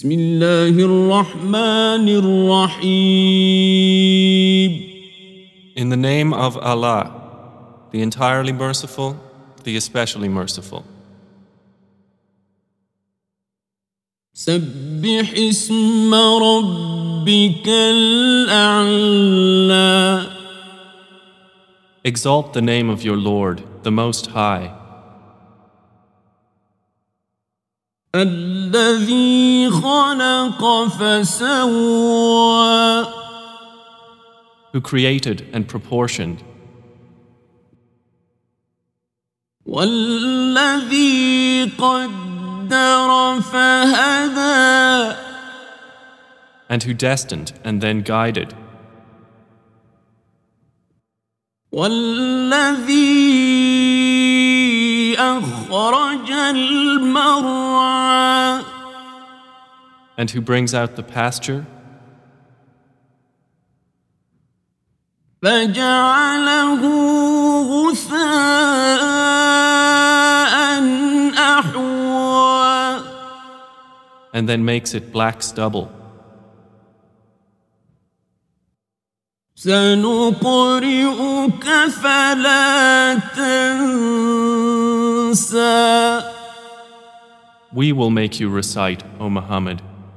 بسم الله الرحمن الرحيم In the name of Allah, the entirely merciful, the especially merciful. سبح اسم ربك الأعلى Exalt the name of your Lord, the Most High, الذي خلق فسوى who created and proportioned, والذي قدر فهدى and who destined and then guided, والذي أخرج المرعى and who brings out the pasture فجعله غثاء أحوى and then makes it black stubble. سنقرئك فلا تنسى We will make you recite, O Muhammad,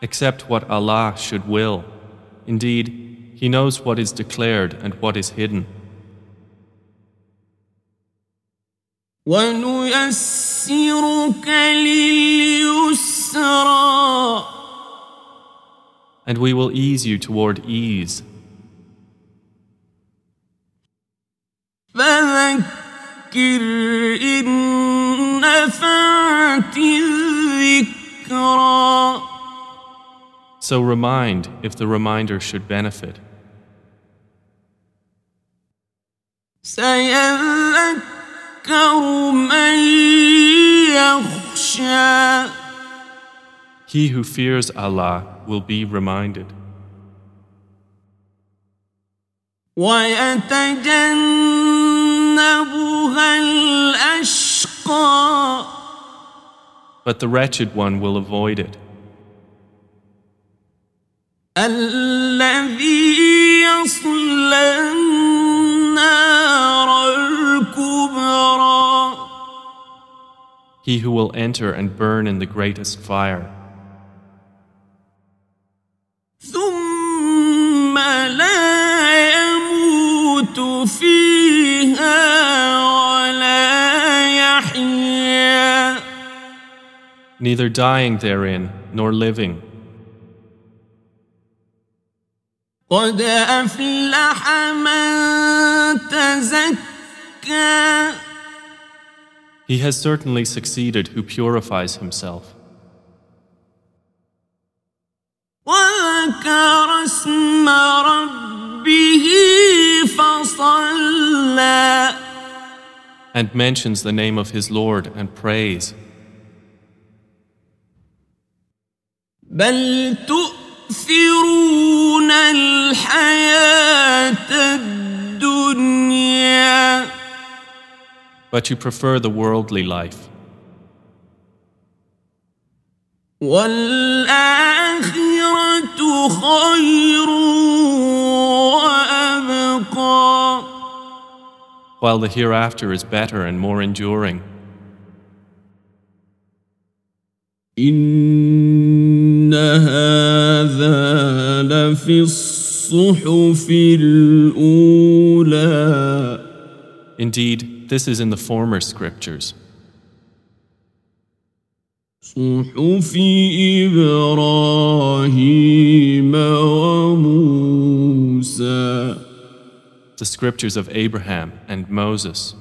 except what Allah should will. Indeed, He knows what is declared and what is hidden. ونيسرك لليسرى And we will ease you toward ease. فذكر إن نفعت الذكرى so remind if the reminder should benefit. He who fears Allah will be reminded. But the wretched one will avoid it. الذي يصلى النار الكبرى he who will enter and burn in the greatest fire, ثم لا يموت فيها ولا يحيا neither dying therein nor living. قد أفلح من تزكى He has certainly succeeded who purifies himself وذكر اسم ربه فصلى and mentions the name of his Lord and prays. بل تؤثرون الحياة الدنيا But you prefer the worldly life, والآخرة خير وأبقى while the hereafter is better and more enduring. إن هذا لفي الصحف الأولى Indeed, this is in the former scriptures, صحف إبراهيم وموسى the scriptures of Abraham and Moses.